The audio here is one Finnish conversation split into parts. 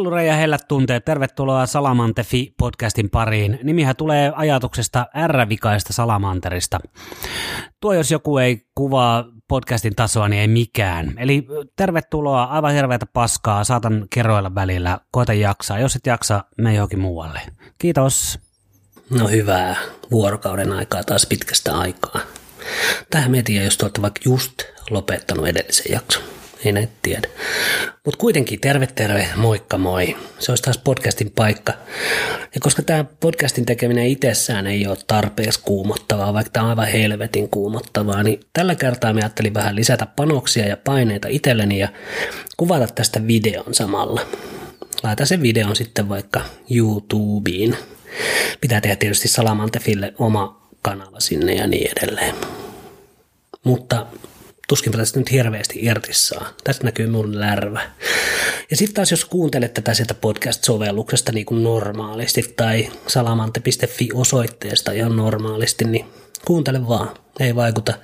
Hellure ja hellät tunteet, tervetuloa Salamantefi podcastin pariin. Nimihän tulee ajatuksesta R-vikaista salamanterista. Tuo jos joku ei kuvaa podcastin tasoa, niin ei mikään. Eli tervetuloa, aivan hirveätä paskaa, saatan kerroilla välillä, koita jaksaa. Jos et jaksa, me johonkin muualle. Kiitos. No hyvää vuorokauden aikaa taas pitkästä aikaa. Tähän mietin, jos olette vaikka just lopettanut edellisen jakson ei näitä tiedä. Mutta kuitenkin terve terve, moikka moi. Se olisi taas podcastin paikka. Ja koska tämä podcastin tekeminen itsessään ei ole tarpeeksi kuumottavaa, vaikka tämä on aivan helvetin kuumottavaa, niin tällä kertaa me ajattelin vähän lisätä panoksia ja paineita itselleni ja kuvata tästä videon samalla. Laita sen videon sitten vaikka YouTubeen. Pitää tehdä tietysti Salamantefille oma kanava sinne ja niin edelleen. Mutta tuskinpä tästä nyt hirveästi irti saa. Tässä näkyy mun lärvä. Ja sitten taas jos kuuntelet tätä sieltä podcast-sovelluksesta niin kuin normaalisti tai salamante.fi osoitteesta ihan normaalisti, niin kuuntele vaan. Ei vaikuta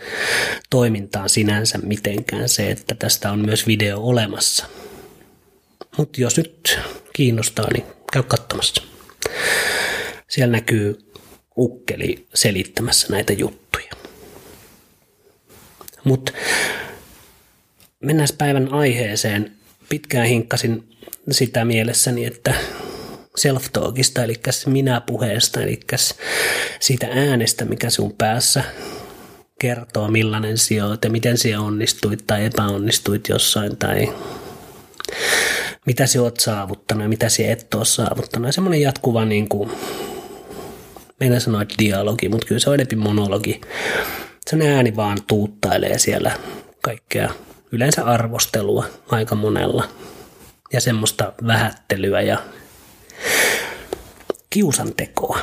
toimintaan sinänsä mitenkään se, että tästä on myös video olemassa. Mutta jos nyt kiinnostaa, niin käy katsomassa. Siellä näkyy ukkeli selittämässä näitä juttuja. Mutta mennään päivän aiheeseen. Pitkään hinkkasin sitä mielessäni, että self-talkista, eli minä-puheesta, eli siitä äänestä, mikä sun päässä kertoo, millainen sinä olet ja miten sinä onnistuit tai epäonnistuit jossain tai mitä sinä olet saavuttanut ja mitä sinä et ole saavuttanut. Semmoinen jatkuva, niin kuin, meidän sanoa dialogi, mutta kyllä se on enemmän monologi sen ääni vaan tuuttailee siellä kaikkea yleensä arvostelua aika monella ja semmoista vähättelyä ja kiusantekoa.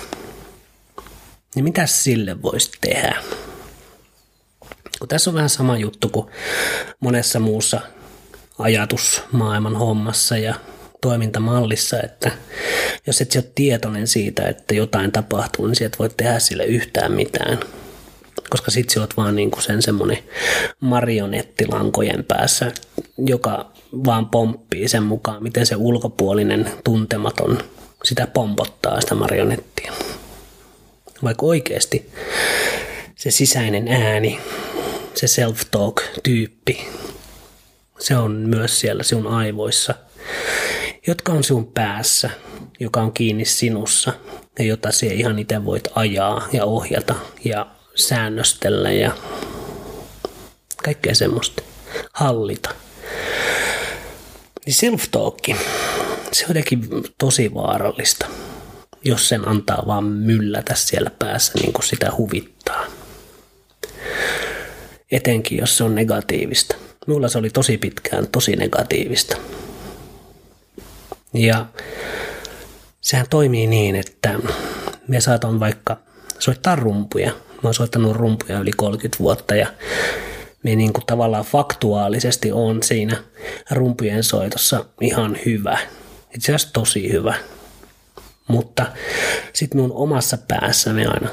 Niin mitä sille voisi tehdä? Kun tässä on vähän sama juttu kuin monessa muussa ajatusmaailman hommassa ja toimintamallissa, että jos et ole tietoinen siitä, että jotain tapahtuu, niin sieltä voi tehdä sille yhtään mitään – koska sit sä oot vaan niinku sen semmonen marionettilankojen päässä, joka vaan pomppii sen mukaan, miten se ulkopuolinen tuntematon sitä pompottaa sitä marionettia. Vaikka oikeasti se sisäinen ääni, se self-talk-tyyppi, se on myös siellä sinun aivoissa, jotka on sinun päässä, joka on kiinni sinussa ja jota sinä ihan itse voit ajaa ja ohjata ja säännöstellä ja kaikkea semmoista. Hallita. Niin self-talk, se on jotenkin tosi vaarallista, jos sen antaa vaan myllätä siellä päässä niin kuin sitä huvittaa. Etenkin, jos se on negatiivista. Minulla se oli tosi pitkään tosi negatiivista. Ja sehän toimii niin, että me saatan vaikka soittaa rumpuja Mä oon soittanut rumpuja yli 30 vuotta ja me niin kuin tavallaan faktuaalisesti on siinä rumpujen soitossa ihan hyvä. Itse asiassa tosi hyvä. Mutta sitten mun omassa päässä me aina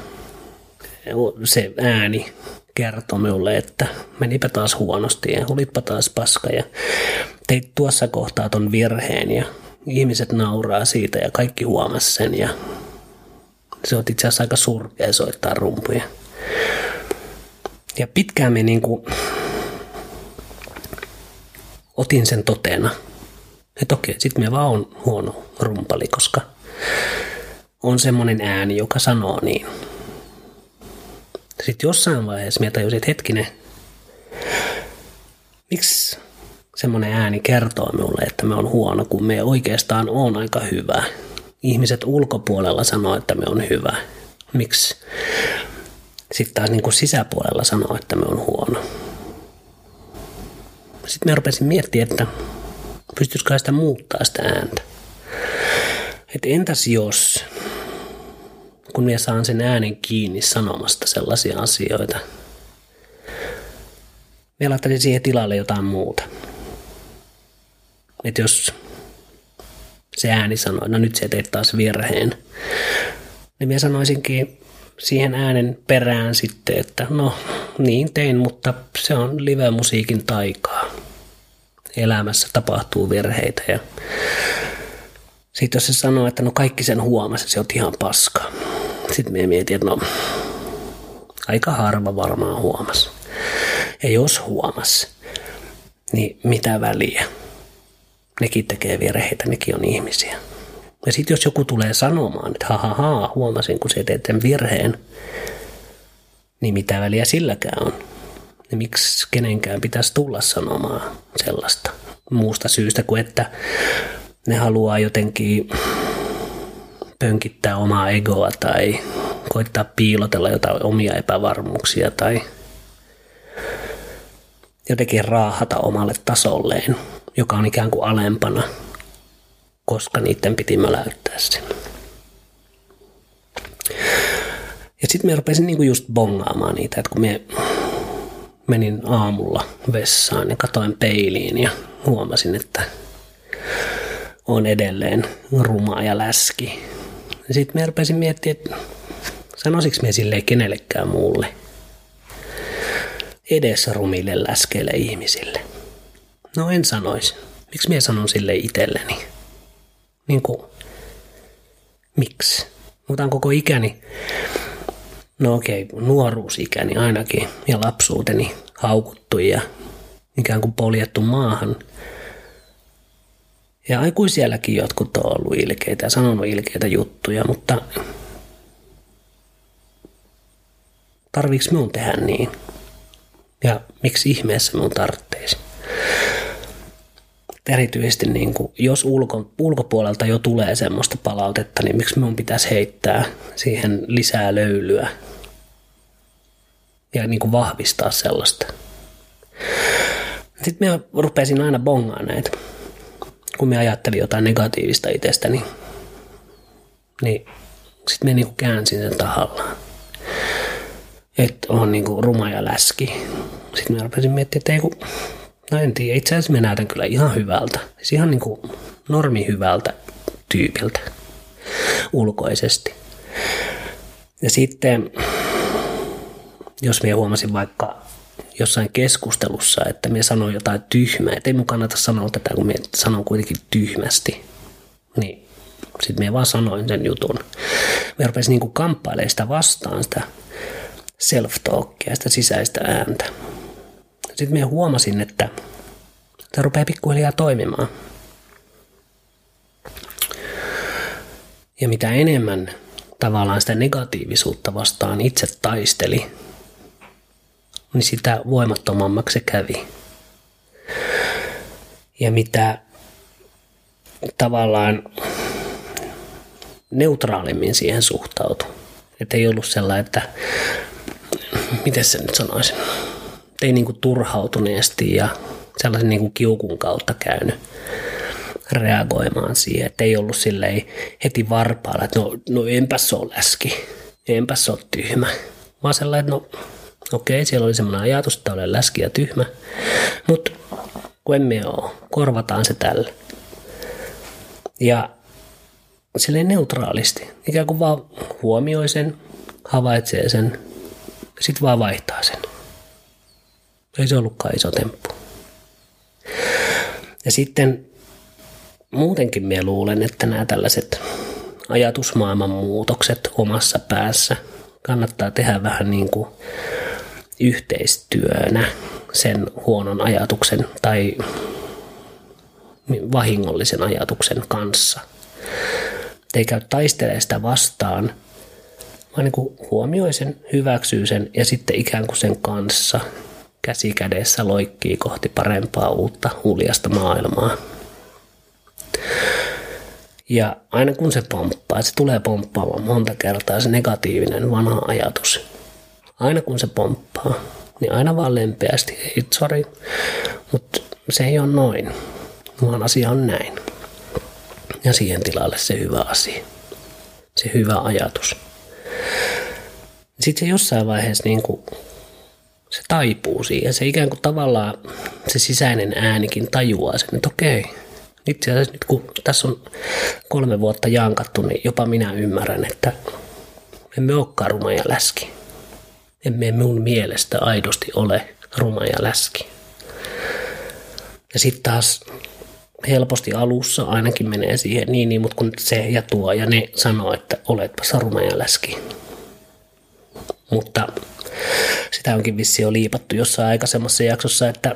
se ääni kertoo minulle, että menipä taas huonosti ja olitpa taas paska ja teit tuossa kohtaa ton virheen ja ihmiset nauraa siitä ja kaikki huomasi sen ja se on itse asiassa aika surkea soittaa rumpuja. Ja pitkään me niin kuin otin sen totena, että okei, sitten me vaan on huono rumpali, koska on semmoinen ääni, joka sanoo niin. Sitten jossain vaiheessa minä tajusin, että hetkinen, miksi semmoinen ääni kertoo minulle, että me on huono, kun me oikeastaan on aika hyvä. Ihmiset ulkopuolella sanoo, että me on hyvä. Miksi sitten taas niin kuin sisäpuolella sanoo, että me on huono. Sitten me rupesin miettimään, että pystyisikö sitä muuttaa sitä ääntä. Että entäs jos, kun minä saan sen äänen kiinni sanomasta sellaisia asioita, me laittaisin siihen tilalle jotain muuta. Että jos se ääni sanoo, no nyt se teet taas virheen, niin minä sanoisinkin, siihen äänen perään sitten, että no niin tein, mutta se on live-musiikin taikaa. Elämässä tapahtuu virheitä ja Sitten jos se sanoo, että no kaikki sen huomasi, se on ihan paska. Sitten me mietin, että no aika harva varmaan huomasi. Ja jos huomas, niin mitä väliä? Nekin tekee virheitä, nekin on ihmisiä. Ja sitten jos joku tulee sanomaan, että ha, ha, ha huomasin kun se teet sen virheen, niin mitä väliä silläkään on? Ja miksi kenenkään pitäisi tulla sanomaan sellaista muusta syystä kuin että ne haluaa jotenkin pönkittää omaa egoa tai koittaa piilotella jotain omia epävarmuuksia tai jotenkin raahata omalle tasolleen, joka on ikään kuin alempana, koska niiden piti möläyttää sen. Ja sitten me rupesin niinku just bongaamaan niitä, että kun me menin aamulla vessaan ja katoin peiliin ja huomasin, että on edelleen ruma ja läski. Sitten me rupesin miettimään, että sanoisiko me silleen kenellekään muulle edessä rumille läskeille ihmisille. No en sanoisi. Miksi minä sanon sille itselleni? Niin kuin, miksi? Mutta koko ikäni, no okei, nuoruusikäni ainakin ja lapsuuteni haukuttu ja ikään kuin poljettu maahan. Ja aikuisielläkin jotkut on ollut ilkeitä ja sanonut ilkeitä juttuja, mutta tarviiks minun tehdä niin? Ja miksi ihmeessä minun tarvitsisi? Erityisesti niin kuin, jos ulko, ulkopuolelta jo tulee semmoista palautetta, niin miksi minun pitäisi heittää siihen lisää löylyä ja niin kuin vahvistaa sellaista. Sitten minä rupesin aina bongaan näitä. Kun minä ajattelin jotain negatiivista itsestäni, niin sitten minä niin käänsin sen tahallaan että on niinku ruma ja läski. Sitten mä rupesin miettimään, että ei kun, no en tiedä, itse asiassa mä näytän kyllä ihan hyvältä. Siis ihan niinku normi hyvältä tyypiltä ulkoisesti. Ja sitten, jos minä huomasin vaikka jossain keskustelussa, että minä sanoin jotain tyhmää, että ei mun kannata sanoa tätä, kun minä sanon kuitenkin tyhmästi, niin sitten minä vaan sanoin sen jutun. Minä rupesin niinku kamppailemaan sitä vastaan, sitä self-talkia, sitä sisäistä ääntä. Sitten minä huomasin, että se rupeaa pikkuhiljaa toimimaan. Ja mitä enemmän tavallaan sitä negatiivisuutta vastaan itse taisteli, niin sitä voimattomammaksi se kävi. Ja mitä tavallaan neutraalimmin siihen suhtautui. Että ei ollut sellainen, että miten se nyt sanoisin, ei niin kuin turhautuneesti ja sellaisen niin kuin kiukun kautta käynyt reagoimaan siihen, että ei ollut silleen heti varpaalla, että no, no enpäs ole läski, enpäs ole tyhmä, vaan sellainen, että no okei, siellä oli semmoinen ajatus, että olen läski ja tyhmä, mutta kun emme ole, korvataan se tällä. Ja silleen neutraalisti, ikään kuin vaan huomioi sen, havaitsee sen, sitten vaan vaihtaa sen. Ei se ollutkaan iso temppu. Ja sitten muutenkin minä luulen, että nämä tällaiset ajatusmaailman muutokset omassa päässä kannattaa tehdä vähän niin kuin yhteistyönä sen huonon ajatuksen tai vahingollisen ajatuksen kanssa. Ei käy taistelemaan sitä vastaan – vaan niin huomioi sen, hyväksyy sen ja sitten ikään kuin sen kanssa käsi kädessä loikkii kohti parempaa uutta huljasta maailmaa. Ja aina kun se pomppaa, se tulee pomppaamaan monta kertaa se negatiivinen vanha ajatus. Aina kun se pomppaa, niin aina vaan lempeästi, ei sorry, mutta se ei ole noin, vaan asia on näin. Ja siihen tilalle se hyvä asia, se hyvä ajatus sitten se jossain vaiheessa niin kuin, se taipuu siihen. Se ikään kuin tavallaan se sisäinen äänikin tajuaa sen, että okei, itse asiassa nyt kun tässä on kolme vuotta jankattu, niin jopa minä ymmärrän, että emme olekaan ruma ja läski. Emme mun mielestä aidosti ole ruma ja läski. Ja sitten taas helposti alussa ainakin menee siihen niin, niin mutta kun se ja tuo ja ne sanoo, että oletpa saruna ja läski. Mutta sitä onkin vissi jo liipattu jossain aikaisemmassa jaksossa, että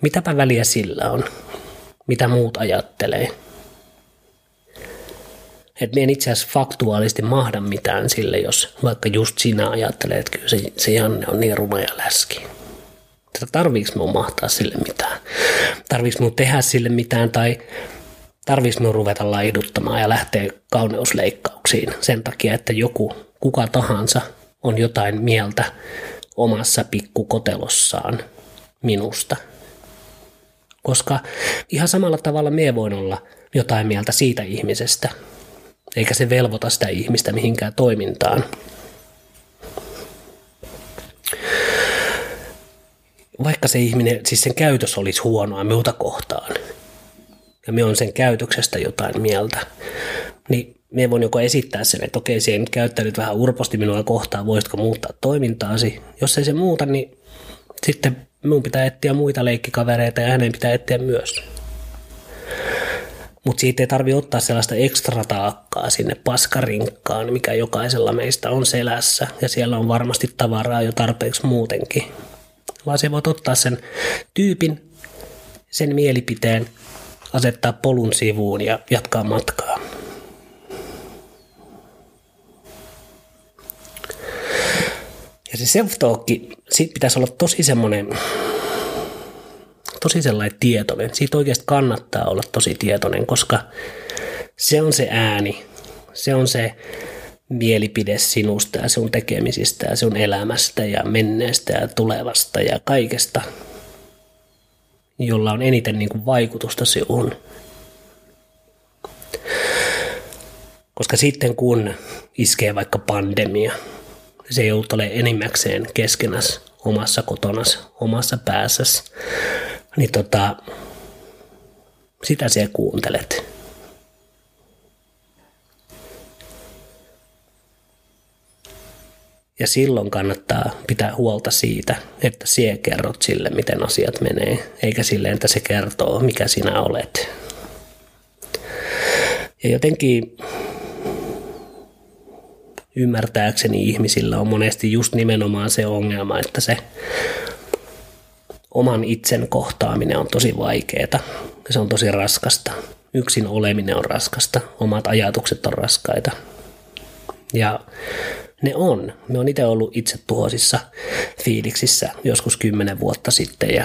mitäpä väliä sillä on, mitä muut ajattelee. Että en itse asiassa faktuaalisesti mahda mitään sille, jos vaikka just sinä ajattelet, että kyllä se, se Janne on niin ruma ja läski. Että tarviiks minun mahtaa sille mitään? Tarviiks minun tehdä sille mitään tai tarviiks minun ruveta laihduttamaan ja lähteä kauneusleikkauksiin sen takia, että joku, kuka tahansa on jotain mieltä omassa pikkukotelossaan minusta. Koska ihan samalla tavalla me voin olla jotain mieltä siitä ihmisestä, eikä se velvoita sitä ihmistä mihinkään toimintaan. Vaikka se ihminen, siis sen käytös olisi huonoa muuta kohtaan, ja me on sen käytöksestä jotain mieltä, niin me voin joko esittää sen, että okei, se nyt käyttänyt vähän urposti minua kohtaan, voisitko muuttaa toimintaasi. Jos ei se muuta, niin sitten minun pitää etsiä muita leikkikavereita ja hänen pitää etsiä myös. Mutta siitä ei tarvi ottaa sellaista ekstra taakkaa sinne paskarinkkaan, mikä jokaisella meistä on selässä. Ja siellä on varmasti tavaraa jo tarpeeksi muutenkin. Vaan se voit ottaa sen tyypin, sen mielipiteen, asettaa polun sivuun ja jatkaa matkaa. Ja se self-talk, siitä pitäisi olla tosi semmoinen, tosi sellainen tietoinen. Siitä oikeasti kannattaa olla tosi tietoinen, koska se on se ääni, se on se mielipide sinusta ja sun tekemisistä ja sun elämästä ja menneestä ja tulevasta ja kaikesta, jolla on eniten niin kuin vaikutusta sinuun. Koska sitten kun iskee vaikka pandemia, se joudut olemaan enimmäkseen keskenäs omassa kotonas, omassa päässäs, niin tota, sitä siellä kuuntelet. Ja silloin kannattaa pitää huolta siitä, että sie kerrot sille, miten asiat menee, eikä silleen, että se kertoo, mikä sinä olet. Ja jotenkin ymmärtääkseni ihmisillä on monesti just nimenomaan se ongelma, että se oman itsen kohtaaminen on tosi vaikeaa. Se on tosi raskasta. Yksin oleminen on raskasta. Omat ajatukset on raskaita. Ja ne on. Me on itse ollut itse tuhoisissa fiiliksissä joskus kymmenen vuotta sitten ja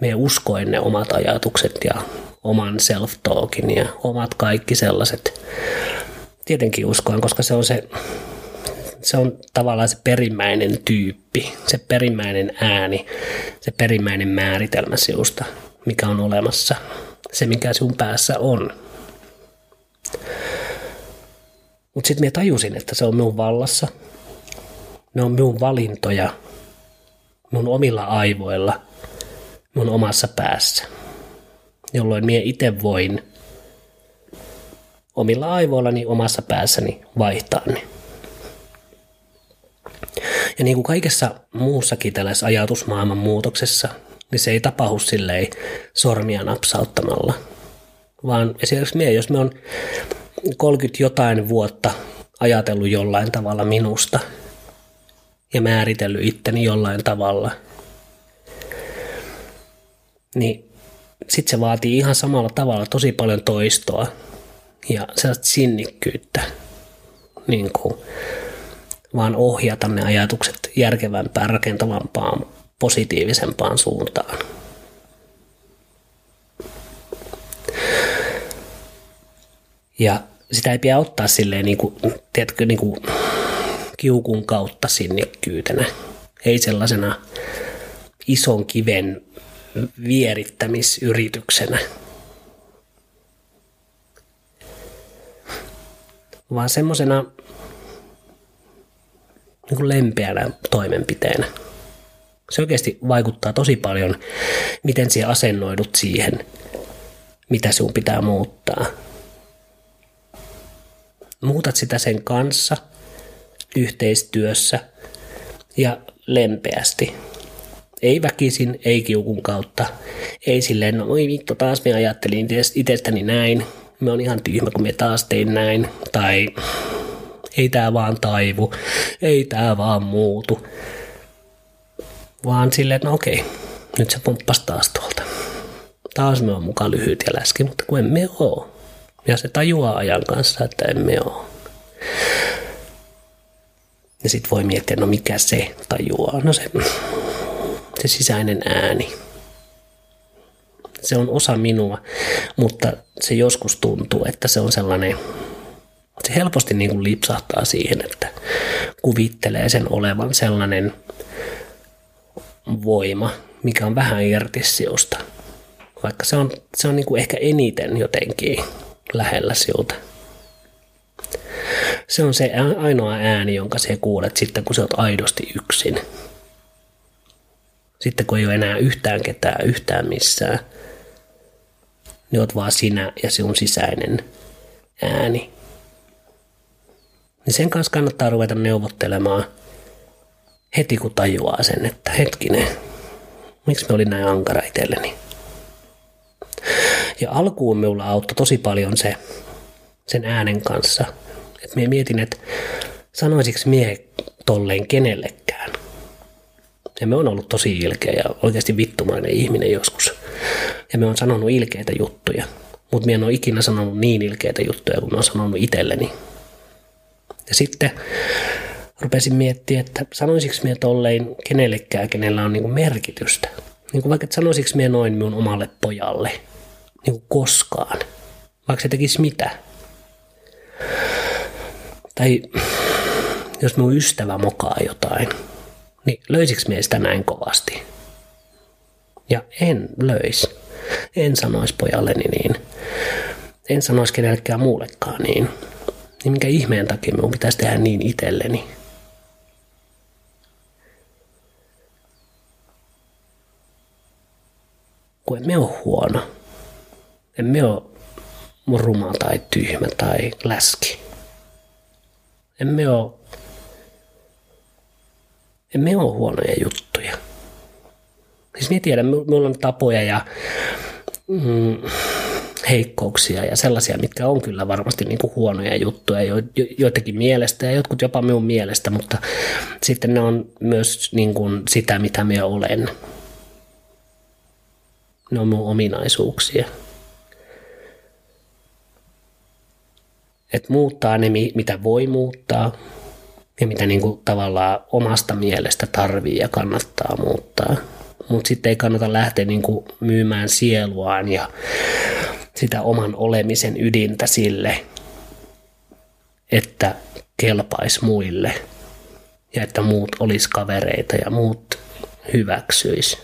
me uskoin ne omat ajatukset ja oman self-talkin ja omat kaikki sellaiset. Tietenkin uskoin, koska se on se se on tavallaan se perimmäinen tyyppi, se perimmäinen ääni, se perimmäinen määritelmä sinusta, mikä on olemassa, se mikä sinun päässä on. Mutta sitten minä tajusin, että se on minun vallassa, ne on minun valintoja, minun omilla aivoilla, minun omassa päässä, jolloin minä itse voin omilla aivoillani omassa päässäni vaihtaa ne. Ja niin kuin kaikessa muussakin tällaisessa ajatusmaailman muutoksessa, niin se ei tapahdu silleen sormia napsauttamalla. Vaan esimerkiksi me, jos me on 30 jotain vuotta ajatellut jollain tavalla minusta ja määritellyt itteni jollain tavalla, niin sitten se vaatii ihan samalla tavalla tosi paljon toistoa ja sellaista sinnikkyyttä. Niin kuin vaan ohjata ne ajatukset järkevämpään, rakentavampaan, positiivisempaan suuntaan. Ja sitä ei pidä ottaa silleen, niin kuin, tiedätkö, niin kuin kiukun kautta sinnikkyytenä. Ei sellaisena ison kiven vierittämisyrityksenä. Vaan semmoisena niin kuin lempeänä toimenpiteenä. Se oikeasti vaikuttaa tosi paljon, miten sinä asennoidut siihen, mitä sinun pitää muuttaa. Muutat sitä sen kanssa, yhteistyössä ja lempeästi. Ei väkisin, ei kiukun kautta. Ei silleen, no oi vittu, taas me ajattelin itsestäni näin. Me on ihan tyhmä, kun me taas tein näin. Tai ei tää vaan taivu. Ei tää vaan muutu. Vaan silleen, että no okei, nyt se pomppas taas tuolta. Taas me on mukaan lyhyt ja läski, mutta kun emme oo. Ja se tajuaa ajan kanssa, että emme oo. Ja sitten voi miettiä, no mikä se tajuaa. No se, se sisäinen ääni. Se on osa minua, mutta se joskus tuntuu, että se on sellainen, se helposti niin kuin lipsahtaa siihen, että kuvittelee sen olevan sellainen voima, mikä on vähän irti siusta. Vaikka se on, se on niin kuin ehkä eniten jotenkin lähellä siuta. Se on se ainoa ääni, jonka sä kuulet sitten, kun sä oot aidosti yksin. Sitten kun ei ole enää yhtään ketään yhtään missään, niin oot vaan sinä ja sinun sisäinen ääni. Niin sen kanssa kannattaa ruveta neuvottelemaan heti kun tajuaa sen, että hetkinen, miksi me olin näin ankara itselleni. Ja alkuun minulla auttoi tosi paljon se sen äänen kanssa. Että minä mietin, että sanoisiko mie tolleen kenellekään. Ja me on ollut tosi ilkeä ja oikeasti vittumainen ihminen joskus. Ja me on sanonut ilkeitä juttuja. Mutta minä en ole ikinä sanonut niin ilkeitä juttuja kuin mä oon sanonut itselleni. Ja sitten rupesin miettimään, että sanoisiko minä tolleen kenellekään, kenellä on niinku merkitystä. Niin kuin vaikka, että sanoisiko minä noin minun omalle pojalle – niin kuin koskaan, vaikka se tekisi mitä. Tai jos minun ystävä mokaa jotain, niin löysikö minä sitä näin kovasti? Ja en löis. En sanoisi pojalleni niin. En sanoisi kenellekään muullekaan niin. Niin minkä ihmeen takia minun pitäisi tehdä niin itselleni? Kun emme ole huono emme ole ruma tai tyhmä tai läski. Emme ole, emme ole huonoja juttuja. Siis minä tiedän, minulla on tapoja ja mm, heikkouksia ja sellaisia, mitkä on kyllä varmasti niin kuin huonoja juttuja jo, jo, joitakin mielestä ja jotkut jopa minun mielestä, mutta sitten ne on myös niin kuin sitä, mitä minä olen. Ne on minun ominaisuuksia. että muuttaa ne, mitä voi muuttaa ja mitä niin kuin tavallaan omasta mielestä tarvii ja kannattaa muuttaa. Mutta sitten ei kannata lähteä niin kuin myymään sieluaan ja sitä oman olemisen ydintä sille, että kelpaisi muille ja että muut olisi kavereita ja muut hyväksyisi.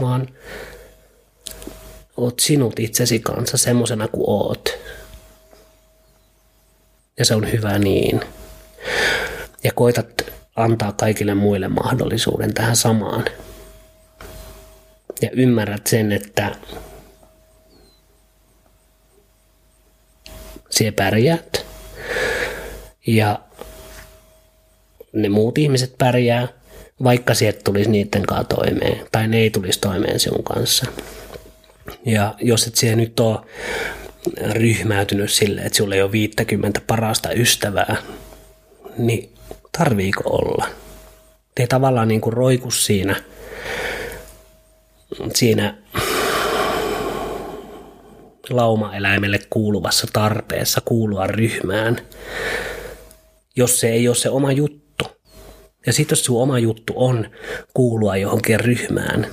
Vaan oot sinut itsesi kanssa semmoisena kuin oot ja se on hyvä niin. Ja koitat antaa kaikille muille mahdollisuuden tähän samaan. Ja ymmärrät sen, että sie pärjäät ja ne muut ihmiset pärjää, vaikka sieltä tulisi niiden kanssa toimeen tai ne ei tulisi toimeen sinun kanssa. Ja jos et siellä nyt ole ryhmäytynyt sille, että sulla ei ole 50 parasta ystävää, niin tarviiko olla? Te tavallaan niin kuin roiku siinä, siinä laumaeläimelle kuuluvassa tarpeessa kuulua ryhmään, jos se ei ole se oma juttu. Ja sitten jos sun oma juttu on kuulua johonkin ryhmään,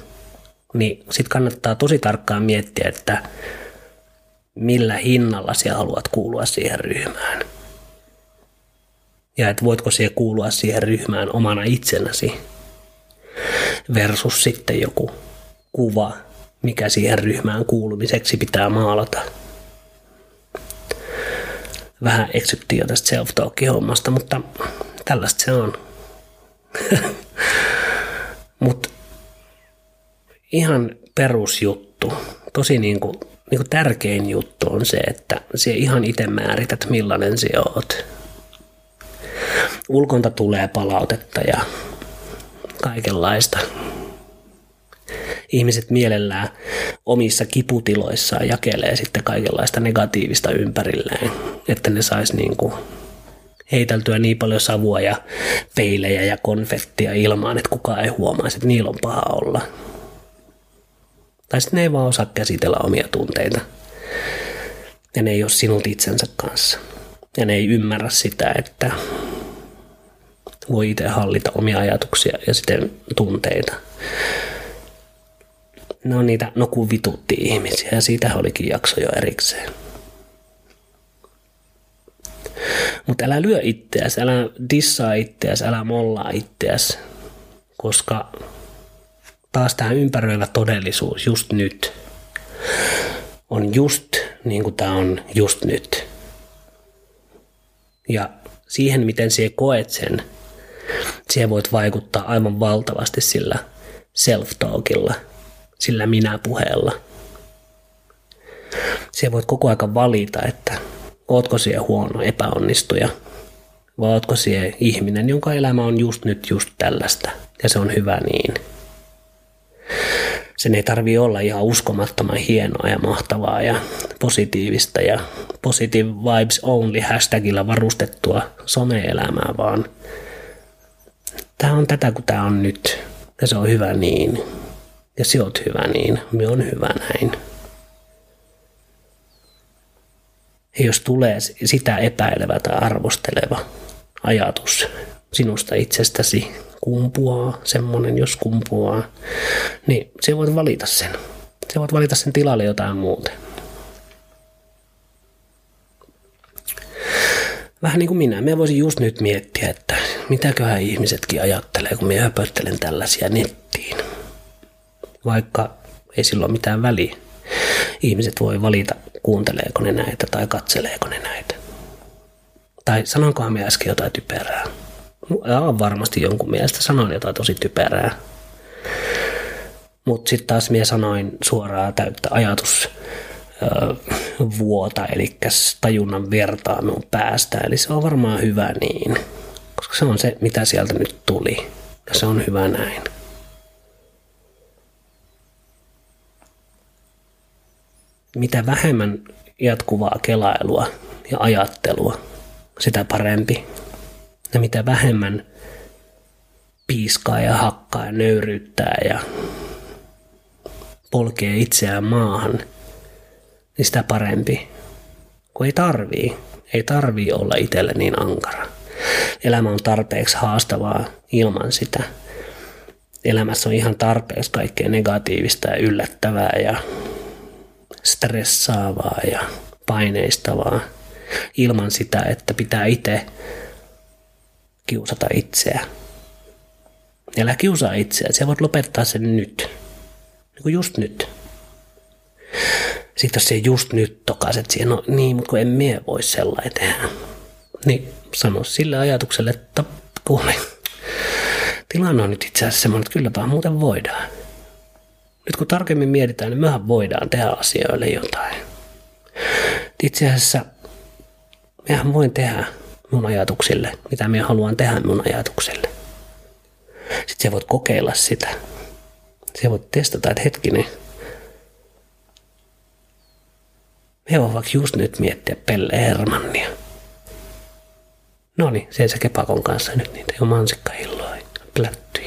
niin sitten kannattaa tosi tarkkaan miettiä, että millä hinnalla sinä haluat kuulua siihen ryhmään. Ja että voitko siihen kuulua siihen ryhmään omana itsenäsi versus sitten joku kuva, mikä siihen ryhmään kuulumiseksi pitää maalata. Vähän eksyttiin jo tästä self hommasta mutta tällaista se on. Mutta ihan perusjuttu, tosi niin kuin niin kuin tärkein juttu on se, että se ihan itse määrität, millainen se oot. Ulkonta tulee palautetta ja kaikenlaista. Ihmiset mielellään omissa kiputiloissaan jakelee sitten kaikenlaista negatiivista ympärilleen, että ne sais niin kuin heiteltyä niin paljon savua ja peilejä ja konfettia ilmaan, että kukaan ei huomaisi, että niillä on paha olla. Tai sitten ne ei vaan osaa käsitellä omia tunteita. Ja ne ei ole sinut itsensä kanssa. Ja ne ei ymmärrä sitä, että voi itse hallita omia ajatuksia ja sitten tunteita. Ne on niitä, no kun vitutti ihmisiä ja siitä olikin jakso jo erikseen. Mutta älä lyö itseäsi, älä dissaa itseäsi, älä mollaa itseäsi, koska taas tämä ympäröivä todellisuus just nyt on just niin kuin tämä on just nyt. Ja siihen, miten sinä koet sen, siihen voit vaikuttaa aivan valtavasti sillä self-talkilla, sillä minä-puheella. Siellä voit koko ajan valita, että ootko siellä huono epäonnistuja vai ootko siellä ihminen, jonka elämä on just nyt just tällaista ja se on hyvä niin. Sen ei tarvi olla ihan uskomattoman hienoa ja mahtavaa ja positiivista ja positive vibes only hashtagilla varustettua some-elämää, vaan tämä on tätä kuin tämä on nyt ja se on hyvä niin. Ja se oot hyvä niin, me on hyvä näin. Ja jos tulee sitä epäilevä tai arvosteleva ajatus sinusta itsestäsi, kumpuaa, semmoinen jos kumpuaa, niin se voit valita sen. Se voit valita sen tilalle jotain muuta. Vähän niin kuin minä. Me voisin just nyt miettiä, että mitäköhän ihmisetkin ajattelee, kun minä höpöttelen tällaisia nettiin. Vaikka ei silloin mitään väliä. Ihmiset voi valita, kuunteleeko ne näitä tai katseleeko ne näitä. Tai sanonkohan me äsken jotain typerää. Ja varmasti jonkun mielestä sanoin jotain tosi typerää. Mutta sitten taas minä sanoin suoraan täyttä ajatus vuota, eli tajunnan vertaa minun päästä. Eli se on varmaan hyvä niin, koska se on se, mitä sieltä nyt tuli. Ja se on hyvä näin. Mitä vähemmän jatkuvaa kelailua ja ajattelua, sitä parempi. Ja mitä vähemmän piiskaa ja hakkaa ja nöyryyttää ja polkee itseään maahan, niin sitä parempi. Kun ei tarvii. Ei tarvii olla itselle niin ankara. Elämä on tarpeeksi haastavaa ilman sitä. Elämässä on ihan tarpeeksi kaikkea negatiivista ja yllättävää ja stressaavaa ja paineistavaa ilman sitä, että pitää itse kiusata itseä. Älä kiusaa itseä, sä voit lopettaa sen nyt. Niin kuin just nyt. Sitten jos se just nyt tokaset siihen, no niin, mutta kun en mie voi sellainen tehdä. Niin sano sille ajatukselle, että kuule, tilanne on nyt itse asiassa semmoinen, että kyllä tämä muuten voidaan. Nyt kun tarkemmin mietitään, niin mehän voidaan tehdä asioille jotain. Itse asiassa mehän voin tehdä mun ajatuksille, mitä minä haluan tehdä mun ajatuksille. Sitten sä voit kokeilla sitä. Sä voit testata, että hetkinen, me voin vaikka just nyt miettiä Pelle Hermannia. No niin, se se kepakon kanssa nyt niitä jo mansikkahilloja, plättyjä. Joo,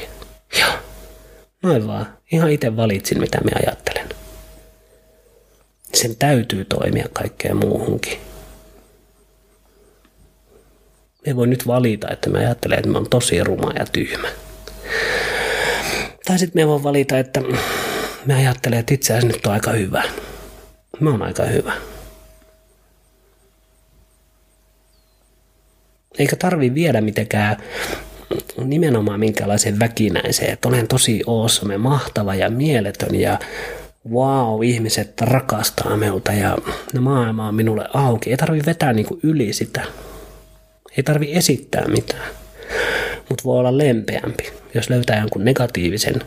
noin vaan. Ihan itse valitsin, mitä me ajattelen. Sen täytyy toimia kaikkeen muuhunkin me voi nyt valita, että me ajattelee, että me on tosi ruma ja tyhmä. Tai sitten me voi valita, että me ajattelee, että itse asiassa nyt on aika hyvä. Me on aika hyvä. Eikä tarvi viedä mitenkään nimenomaan minkälaisen väkinäiseen, että olen tosi awesome, mahtava ja mieletön ja wow, ihmiset rakastaa minulta ja maailma on minulle auki. Ei tarvi vetää niin kuin yli sitä. Ei tarvi esittää mitään, mutta voi olla lempeämpi, jos löytää jonkun negatiivisen,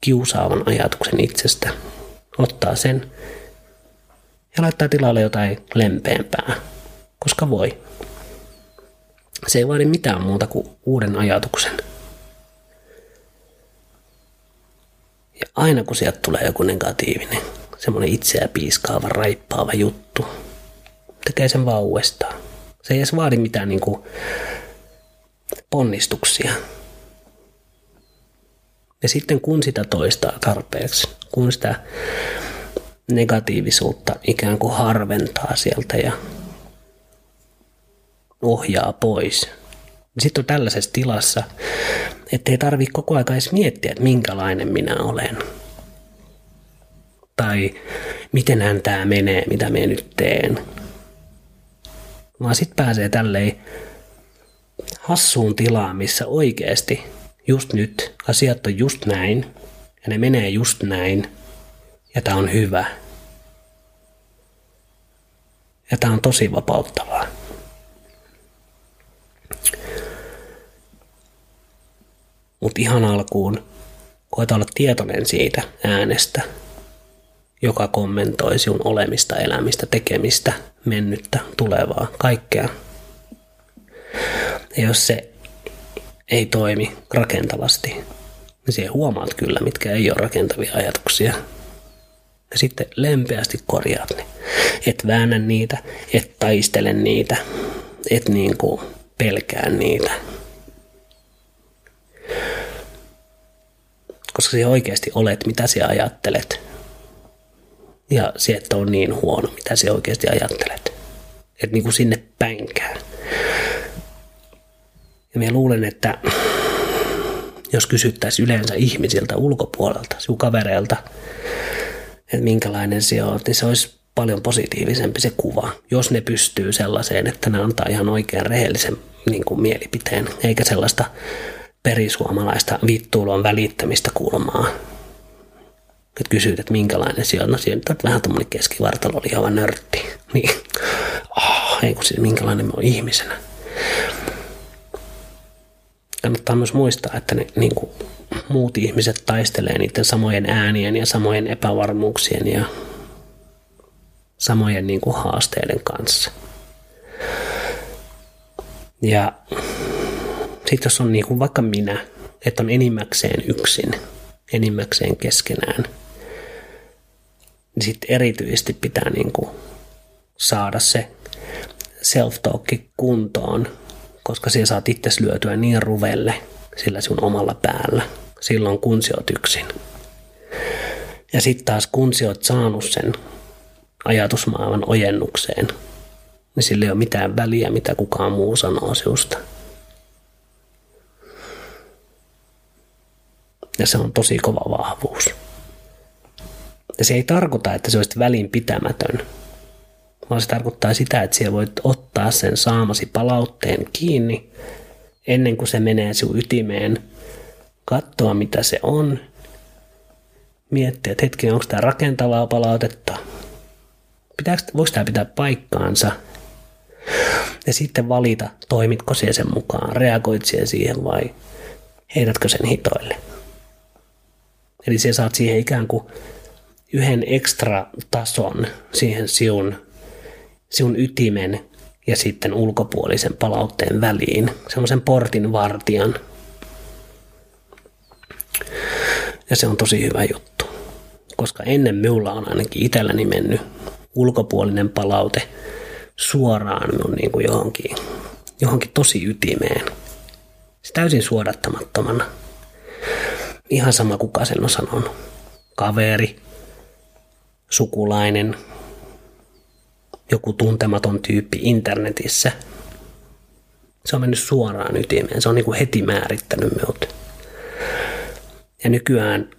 kiusaavan ajatuksen itsestä, ottaa sen ja laittaa tilalle jotain lempeämpää, koska voi. Se ei vaadi mitään muuta kuin uuden ajatuksen. Ja aina kun sieltä tulee joku negatiivinen, semmoinen itseä piiskaava, raippaava juttu, tekee sen vaan uudestaan. Se ei edes vaadi mitään niin kuin ponnistuksia. Ja sitten kun sitä toistaa tarpeeksi, kun sitä negatiivisuutta ikään kuin harventaa sieltä ja ohjaa pois, sitten on tällaisessa tilassa, että ei tarvitse koko ajan edes miettiä, että minkälainen minä olen. Tai miten tämä menee, mitä minä nyt teen. Vaan sitten pääsee tälleen hassuun tilaan, missä oikeasti just nyt asiat on just näin ja ne menee just näin ja tämä on hyvä. Ja tämä on tosi vapauttavaa. Mutta ihan alkuun koeta olla tietoinen siitä äänestä, joka kommentoi sinun olemista, elämistä, tekemistä, mennyttä, tulevaa, kaikkea. Ja jos se ei toimi rakentavasti, niin siihen huomaat kyllä, mitkä ei ole rakentavia ajatuksia. Ja sitten lempeästi korjaat ne. Et väännä niitä, et taistele niitä, et niin kuin pelkää niitä. Koska se oikeasti olet, mitä sinä ajattelet. Ja se, että on niin huono, mitä sinä oikeasti ajattelet. Että niin kuin sinne päinkään. Ja minä luulen, että jos kysyttäisiin yleensä ihmisiltä ulkopuolelta, sinun kavereilta, että minkälainen se on, niin se olisi paljon positiivisempi se kuva, jos ne pystyy sellaiseen, että ne antaa ihan oikean rehellisen niin kuin mielipiteen, eikä sellaista perisuomalaista vittuulon välittämistä kulmaa. Että kysyt, että minkälainen se on. No siinä on vähän tuommoinen keskivartalo oli ihan nörtti. Niin, oh, ei kun siis minkälainen me on ihmisenä kannattaa myös muistaa, että ne niin kuin, muut ihmiset taistelee niiden samojen äänien ja samojen epävarmuuksien ja samojen niin kuin, haasteiden kanssa. Ja sitten jos on niin kuin vaikka minä, että on enimmäkseen yksin, enimmäkseen keskenään, niin sitten erityisesti pitää niin kuin saada se self-talk kuntoon koska siellä saat itse lyötyä niin ruvelle sillä sun omalla päällä silloin, kun sä oot yksin. Ja sitten taas kun sä oot saanut sen ajatusmaailman ojennukseen, niin sillä ei ole mitään väliä, mitä kukaan muu sanoo sinusta. Ja se on tosi kova vahvuus. Ja se ei tarkoita, että se olisi välinpitämätön, vaan se tarkoittaa sitä, että siellä voit ottaa sen saamasi palautteen kiinni ennen kuin se menee sinun ytimeen, katsoa mitä se on, miettiä, että hetki, onko tämä rakentavaa palautetta, Pitääkö, voiko tämä pitää paikkaansa, ja sitten valita, toimitko siihen sen mukaan, reagoit siihen, vai heitätkö sen hitoille. Eli se saat siihen ikään kuin yhden ekstra tason siihen siun sinun ytimen ja sitten ulkopuolisen palautteen väliin, semmoisen portin vartijan. Ja se on tosi hyvä juttu, koska ennen minulla on ainakin itselläni mennyt ulkopuolinen palaute suoraan minun niin kuin johonkin, johonkin tosi ytimeen. Se täysin suodattamattomana. Ihan sama kuka sen on sanonut. Kaveri, sukulainen, joku tuntematon tyyppi internetissä. Se on mennyt suoraan ytimeen. Se on niin kuin heti määrittänyt minut. Ja nykyään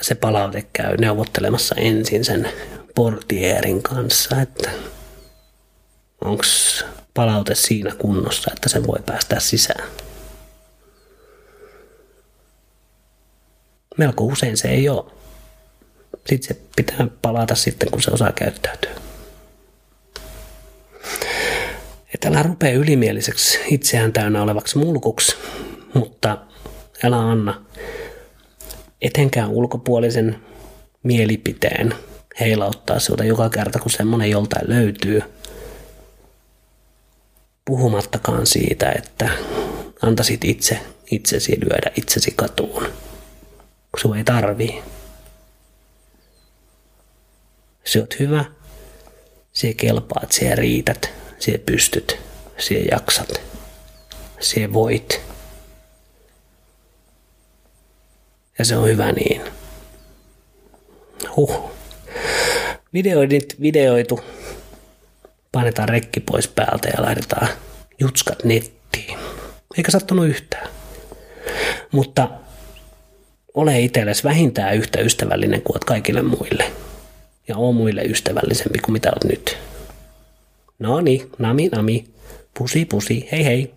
se palaute käy neuvottelemassa ensin sen portierin kanssa, että onko palaute siinä kunnossa, että se voi päästä sisään. Melko usein se ei ole. Sitten se pitää palata sitten, kun se osaa käyttäytyä. Että älä rupea ylimieliseksi itseään täynnä olevaksi mulkuksi, mutta älä anna etenkään ulkopuolisen mielipiteen heilauttaa sinulta joka kerta, kun semmoinen joltain löytyy. Puhumattakaan siitä, että antaisit itse itsesi lyödä itsesi katuun, kun sinua ei tarvii. Se oot hyvä, sie kelpaat, sie riität, sie pystyt, sie jaksat, sie voit. Ja se on hyvä niin. Huh. Videoidit videoitu. Painetaan rekki pois päältä ja laitetaan jutskat nettiin. Eikä sattunut yhtään. Mutta ole itsellesi vähintään yhtä ystävällinen kuin olet kaikille muille. Ja oo muille ystävällisempi kuin mitä olet nyt. No niin, nami nami. Pusi pusi, hei hei.